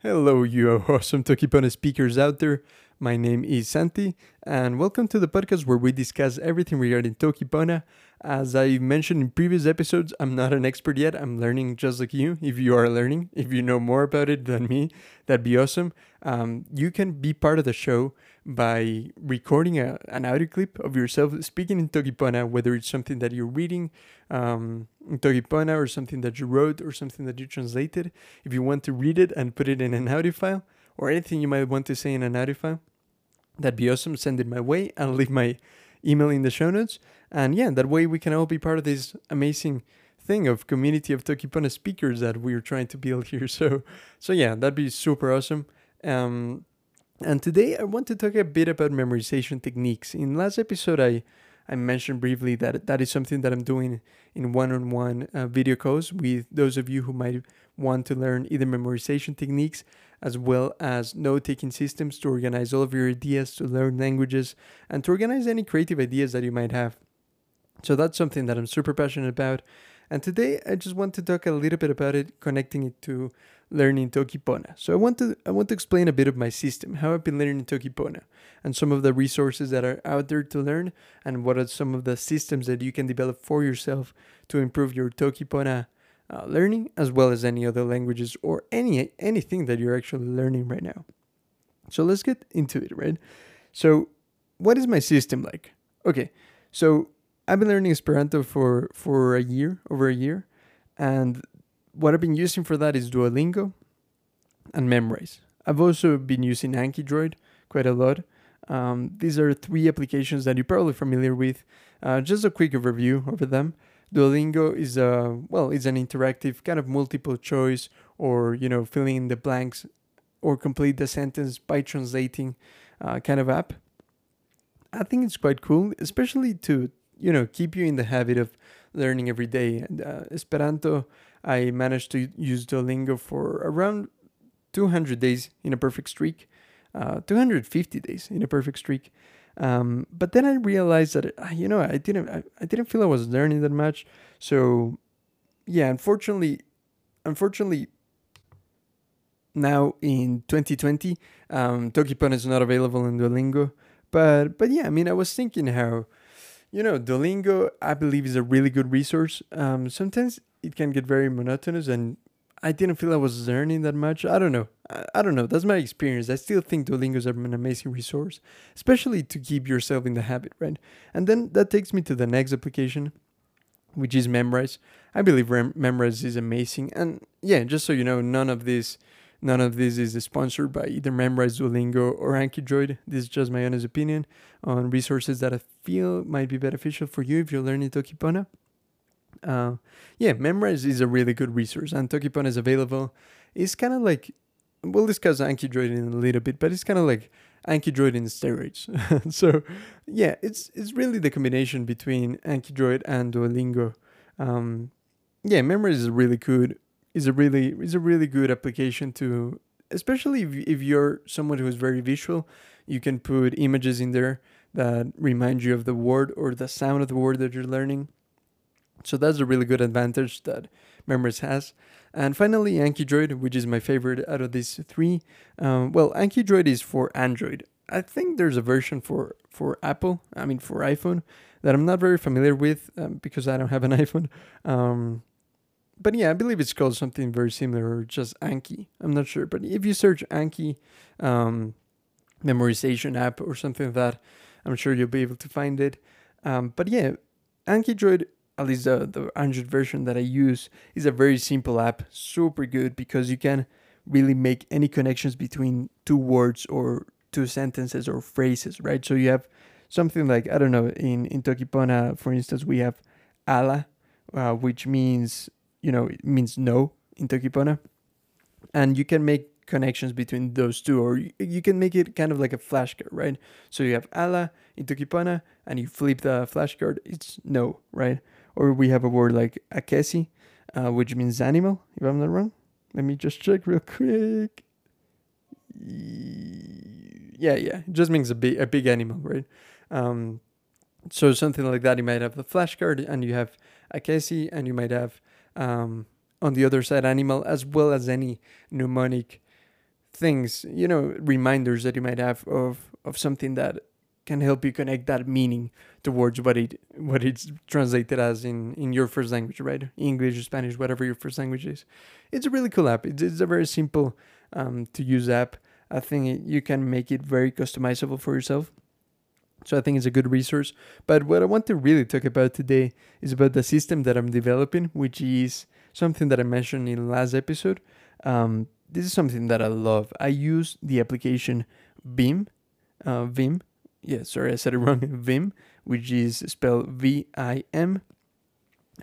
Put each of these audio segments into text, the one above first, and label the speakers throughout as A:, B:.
A: Hello, you awesome Tokipona speakers out there. My name is Santi, and welcome to the podcast where we discuss everything regarding Tokipona. As I mentioned in previous episodes, I'm not an expert yet. I'm learning just like you. If you are learning, if you know more about it than me, that'd be awesome. Um, you can be part of the show by recording a, an audio clip of yourself speaking in Tokipona, whether it's something that you're reading um, in Tokipona or something that you wrote or something that you translated. If you want to read it and put it in an audio file or anything you might want to say in an file, that'd be awesome. Send it my way. I'll leave my email in the show notes. And yeah, that way we can all be part of this amazing thing of community of Tokipona speakers that we're trying to build here. So, so yeah, that'd be super awesome. Um, and today I want to talk a bit about memorization techniques. In last episode, I I mentioned briefly that that is something that I'm doing in one-on-one uh, video calls with those of you who might want to learn either memorization techniques as well as note-taking systems to organize all of your ideas, to learn languages, and to organize any creative ideas that you might have. So that's something that I'm super passionate about. And today I just want to talk a little bit about it, connecting it to learning Tokipona. So I want to I want to explain a bit of my system, how I've been learning Tokipona, and some of the resources that are out there to learn, and what are some of the systems that you can develop for yourself to improve your Tokipona uh, learning, as well as any other languages or any anything that you're actually learning right now. So let's get into it, right? So, what is my system like? Okay, so I've been learning Esperanto for for a year, over a year, and what I've been using for that is Duolingo and Memrise. I've also been using AnkiDroid quite a lot. Um, these are three applications that you're probably familiar with. Uh, just a quick overview over them. Duolingo is a well, it's an interactive kind of multiple choice or you know filling in the blanks or complete the sentence by translating uh, kind of app. I think it's quite cool, especially to you know keep you in the habit of learning every day. And uh, Esperanto I managed to use Duolingo for around 200 days in a perfect streak, uh, 250 days in a perfect streak. Um, but then I realized that uh, you know I didn't I, I didn't feel I was learning that much. So yeah, unfortunately, unfortunately, now in 2020, um, Tokipona is not available in Duolingo. But but yeah, I mean I was thinking how you know Duolingo I believe is a really good resource. Um, sometimes it can get very monotonous and I didn't feel I was learning that much. I don't know. I, I don't know. That's my experience. I still think Duolingo is an amazing resource, especially to keep yourself in the habit, right? And then that takes me to the next application, which is Memrise. I believe Rem- Memrise is amazing. And yeah, just so you know, none of this none of this is sponsored by either Memrise, Duolingo, or AnkiDroid. This is just my honest opinion on resources that I feel might be beneficial for you if you're learning Tokipona. Uh, yeah, Memrise is a really good resource, and Tokipona is available. It's kind of like we'll discuss AnkiDroid in a little bit, but it's kind of like AnkiDroid in steroids. so yeah, it's it's really the combination between AnkiDroid and Duolingo. Um, yeah, Memrise is really good. is a really is a really good application to, especially if if you're someone who is very visual. You can put images in there that remind you of the word or the sound of the word that you're learning. So that's a really good advantage that Memrise has. And finally, AnkiDroid, which is my favorite out of these three. Um, well, AnkiDroid is for Android. I think there's a version for, for Apple, I mean for iPhone, that I'm not very familiar with um, because I don't have an iPhone. Um, but yeah, I believe it's called something very similar or just Anki. I'm not sure. But if you search Anki um, memorization app or something like that, I'm sure you'll be able to find it. Um, but yeah, AnkiDroid at least the, the Android version that I use, is a very simple app, super good because you can really make any connections between two words or two sentences or phrases, right? So you have something like, I don't know, in, in Tokipona, for instance, we have ala, uh, which means, you know, it means no in Tokipona. And you can make connections between those two, or you, you can make it kind of like a flashcard, right? So you have ala in Tokipona, and you flip the flashcard, it's no, right? Or we have a word like akesi, uh, which means animal, if I'm not wrong. Let me just check real quick. Yeah, yeah, it just means a big, a big animal, right? Um, so something like that, you might have the flashcard and you have akesi, and you might have um, on the other side animal, as well as any mnemonic things, you know, reminders that you might have of of something that can help you connect that meaning towards what it what it's translated as in in your first language, right? English, Spanish, whatever your first language is. It's a really cool app. It's, it's a very simple um, to use app. I think it, you can make it very customizable for yourself. So I think it's a good resource. But what I want to really talk about today is about the system that I'm developing, which is something that I mentioned in last episode. Um, this is something that I love. I use the application Vim, uh, Vim. Yeah, sorry, I said it wrong. Vim, which is spelled V-I-M.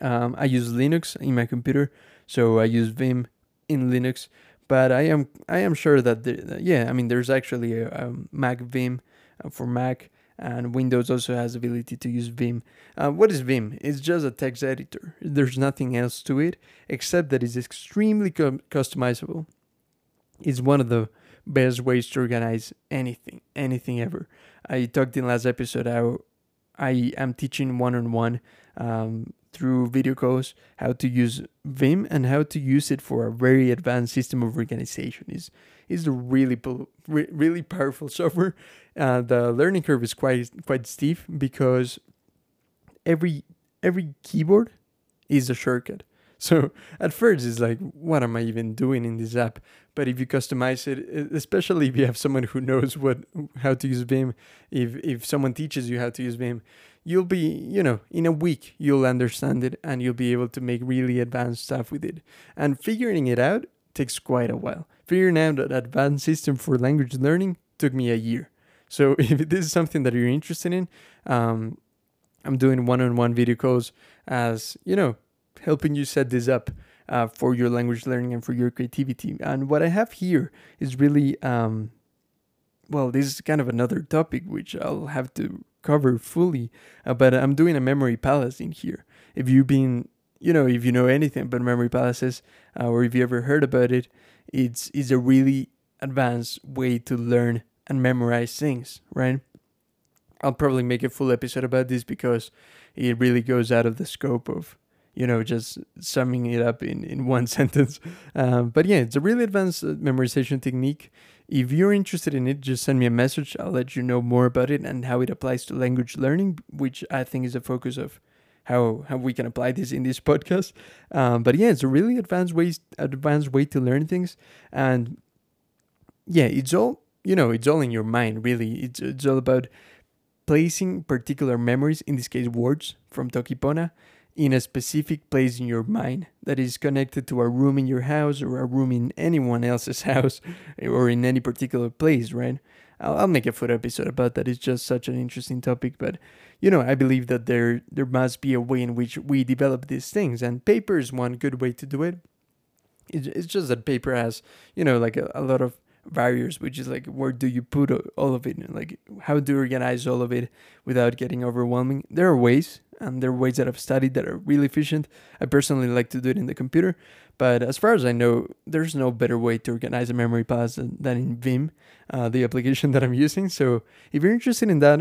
A: Um, I use Linux in my computer, so I use Vim in Linux. But I am I am sure that yeah, I mean, there's actually a, a Mac Vim uh, for Mac and Windows also has ability to use Vim. Uh, what is Vim? It's just a text editor. There's nothing else to it except that it's extremely customizable. It's one of the best ways to organize anything, anything ever. I talked in last episode how I am teaching one on one through video calls how to use Vim and how to use it for a very advanced system of organization. is is a really really powerful software. Uh, the learning curve is quite quite steep because every every keyboard is a shortcut. So at first it's like, what am I even doing in this app? But if you customize it, especially if you have someone who knows what how to use Vim, if if someone teaches you how to use Vim, you'll be, you know, in a week you'll understand it and you'll be able to make really advanced stuff with it. And figuring it out takes quite a while. Figuring out an advanced system for language learning took me a year. So if this is something that you're interested in, um, I'm doing one-on-one video calls as you know helping you set this up uh, for your language learning and for your creativity. And what I have here is really, um, well, this is kind of another topic which I'll have to cover fully, uh, but I'm doing a memory palace in here. If you've been, you know, if you know anything about memory palaces, uh, or if you ever heard about it, it's, it's a really advanced way to learn and memorize things, right? I'll probably make a full episode about this because it really goes out of the scope of you know, just summing it up in, in one sentence. Um, but yeah, it's a really advanced uh, memorization technique. If you're interested in it, just send me a message. I'll let you know more about it and how it applies to language learning, which I think is a focus of how how we can apply this in this podcast. Um, but yeah, it's a really advanced way advanced way to learn things, and yeah, it's all you know. It's all in your mind, really. It's it's all about placing particular memories, in this case, words from Tokipona, in a specific place in your mind that is connected to a room in your house or a room in anyone else's house or in any particular place, right? I'll, I'll make a full episode about that. It's just such an interesting topic, but you know, I believe that there there must be a way in which we develop these things, and paper is one good way to do it. It's just that paper has, you know, like a, a lot of barriers, which is like where do you put all of it? Like how do you organize all of it without getting overwhelming? There are ways, and there are ways that I've studied that are really efficient. I personally like to do it in the computer, but as far as I know, there's no better way to organize a memory pass than, in Vim, uh, the application that I'm using. So if you're interested in that,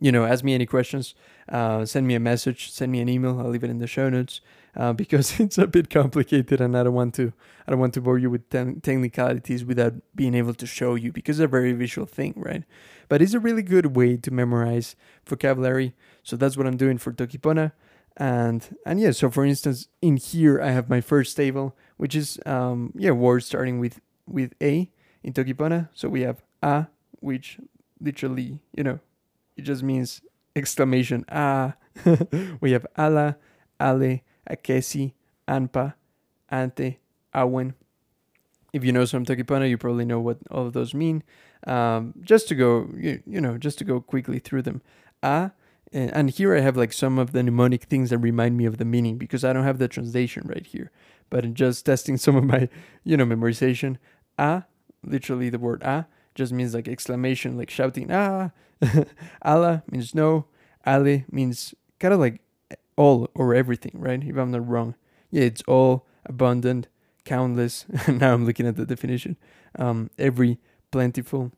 A: you know, ask me any questions, uh, send me a message, send me an email. I'll leave it in the show notes uh, because it's a bit complicated, and I don't want to. I don't want to bore you with ten- technicalities without being able to show you because it's a very visual thing, right? But it's a really good way to memorize vocabulary. So that's what I'm doing for Tokipona. And and yeah, so for instance, in here I have my first table, which is um yeah, words starting with with A in Tokipona. So we have A, which literally, you know, it just means exclamation ah. we have ala, ale, akesi, anpa, ante, awen. If you know some Tokipona, you probably know what all of those mean. Um, just to go, you, you know, just to go quickly through them. A and here I have like some of the mnemonic things that remind me of the meaning because I don't have the translation right here. But just testing some of my, you know, memorization. A, literally the word a, just means like exclamation, like shouting ah. Allah means no. Ali means kind of like all or everything, right? If I'm not wrong. Yeah, it's all, abundant, countless. now I'm looking at the definition. Um, every, plentiful,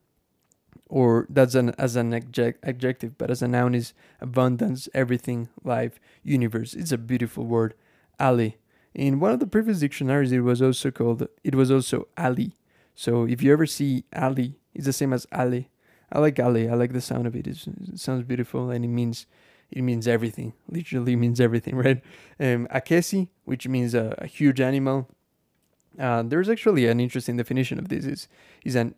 A: or that's an as an adject, adjective, but as a noun is abundance, everything, life, universe. It's a beautiful word, Ali. In one of the previous dictionaries, it was also called it was also Ali. So if you ever see Ali, it's the same as Ali. I like Ali. I like the sound of it. It's, it sounds beautiful and it means it means everything. Literally means everything, right? Um, akesi, which means a, a huge animal. Uh, there's actually an interesting definition of this. Is is an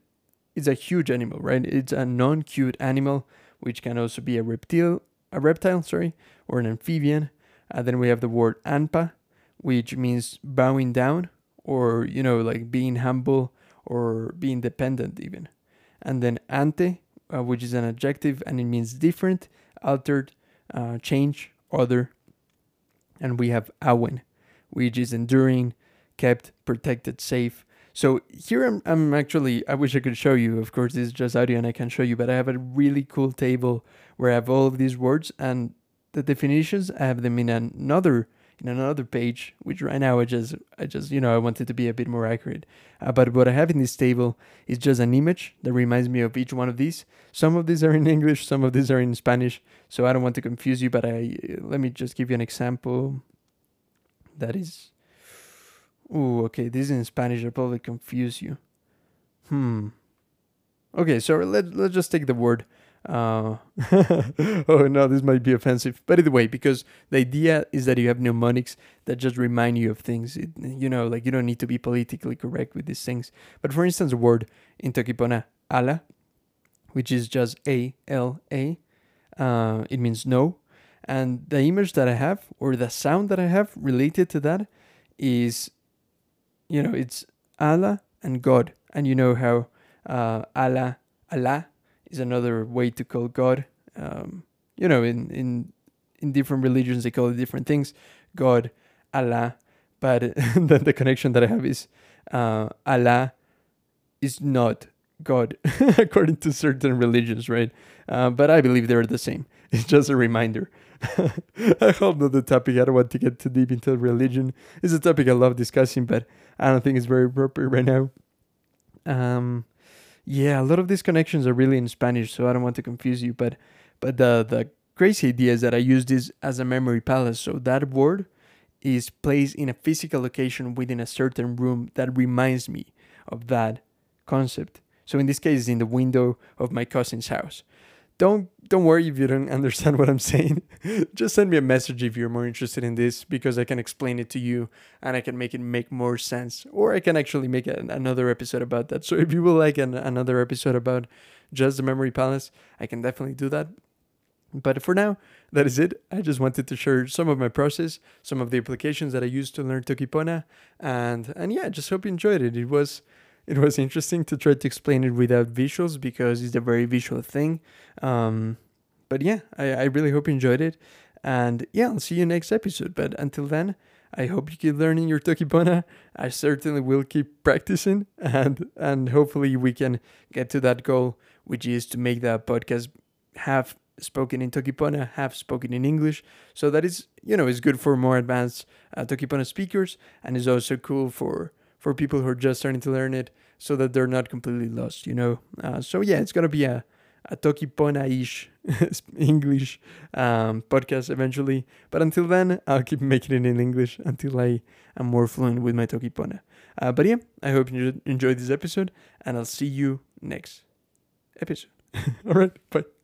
A: it's a huge animal, right? It's a non-cute animal, which can also be a reptile, a reptile, sorry, or an amphibian. Uh, then we have the word anpa, which means bowing down, or you know, like being humble or being dependent, even. And then ante, uh, which is an adjective and it means different, altered, uh, change, other. And we have awen, which is enduring, kept, protected, safe. So here I'm, I'm actually, I wish I could show you. Of course, this is just audio and I can show you, but I have a really cool table where I have all of these words and the definitions. I have them in another in another page, which right now I just, I just, you know, I wanted to be a bit more accurate. Uh, but what I have in this table is just an image that reminds me of each one of these. Some of these are in English, some of these are in Spanish. So I don't want to confuse you, but I let me just give you an example. That is, oh, okay, this is in Spanish. I'll probably confuse you. Hmm. Okay, so let let's just take the word uh, oh no, this might be offensive. But either way, because the idea is that you have mnemonics that just remind you of things. It, you know, like you don't need to be politically correct with these things. But for instance, a word in Tokipona, ala, which is just A L A, uh, it means no. And the image that I have, or the sound that I have related to that, is, you know, it's Allah and God. And you know how uh, Allah, Allah is another way to call God. Um, you know, in in in different religions they call it different things. God, Allah, but the, the connection that I have is uh, Allah is not God according to certain religions, right? Uh, but I believe they're the same. It's just a reminder. I hope not the topic. I don't want to get too deep into religion. It's a topic I love discussing, but I don't think it's very appropriate right now. Um, yeah, a lot of these connections are really in Spanish, so I don't want to confuse you. But but the the crazy idea is that I use this as a memory palace. So that word is placed in a physical location within a certain room that reminds me of that concept. So in this case, it's in the window of my cousin's house don't don't worry if you don't understand what I'm saying. Just send me a message if you're more interested in this because I can explain it to you and I can make it make more sense. Or I can actually make an, another episode about that. So if you will like an, another episode about just the memory palace, I can definitely do that. But for now, that is it. I just wanted to share some of my process, some of the applications that I used to learn Tokipona, and and yeah, just hope you enjoyed it. It was it was interesting to try to explain it without visuals because it's a very visual thing. Um, but yeah, I, I really hope you enjoyed it. And yeah, I'll see you next episode. But until then, I hope you keep learning your Tokipona. I certainly will keep practicing and and hopefully we can get to that goal, which is to make the podcast half spoken in Tokipona, half spoken in English. So that is, you know, is good for more advanced uh, Tokipona speakers and is also cool for for people who are just starting to learn it so that they're not completely lost, you know. Uh, so yeah, it's gonna be a a Tokipona-ish English um, podcast eventually. But until then, I'll keep making it in English until I am more fluent with my Tokipona. Uh, but yeah, I hope you enjoyed this episode, and I'll see you next episode. All right, bye.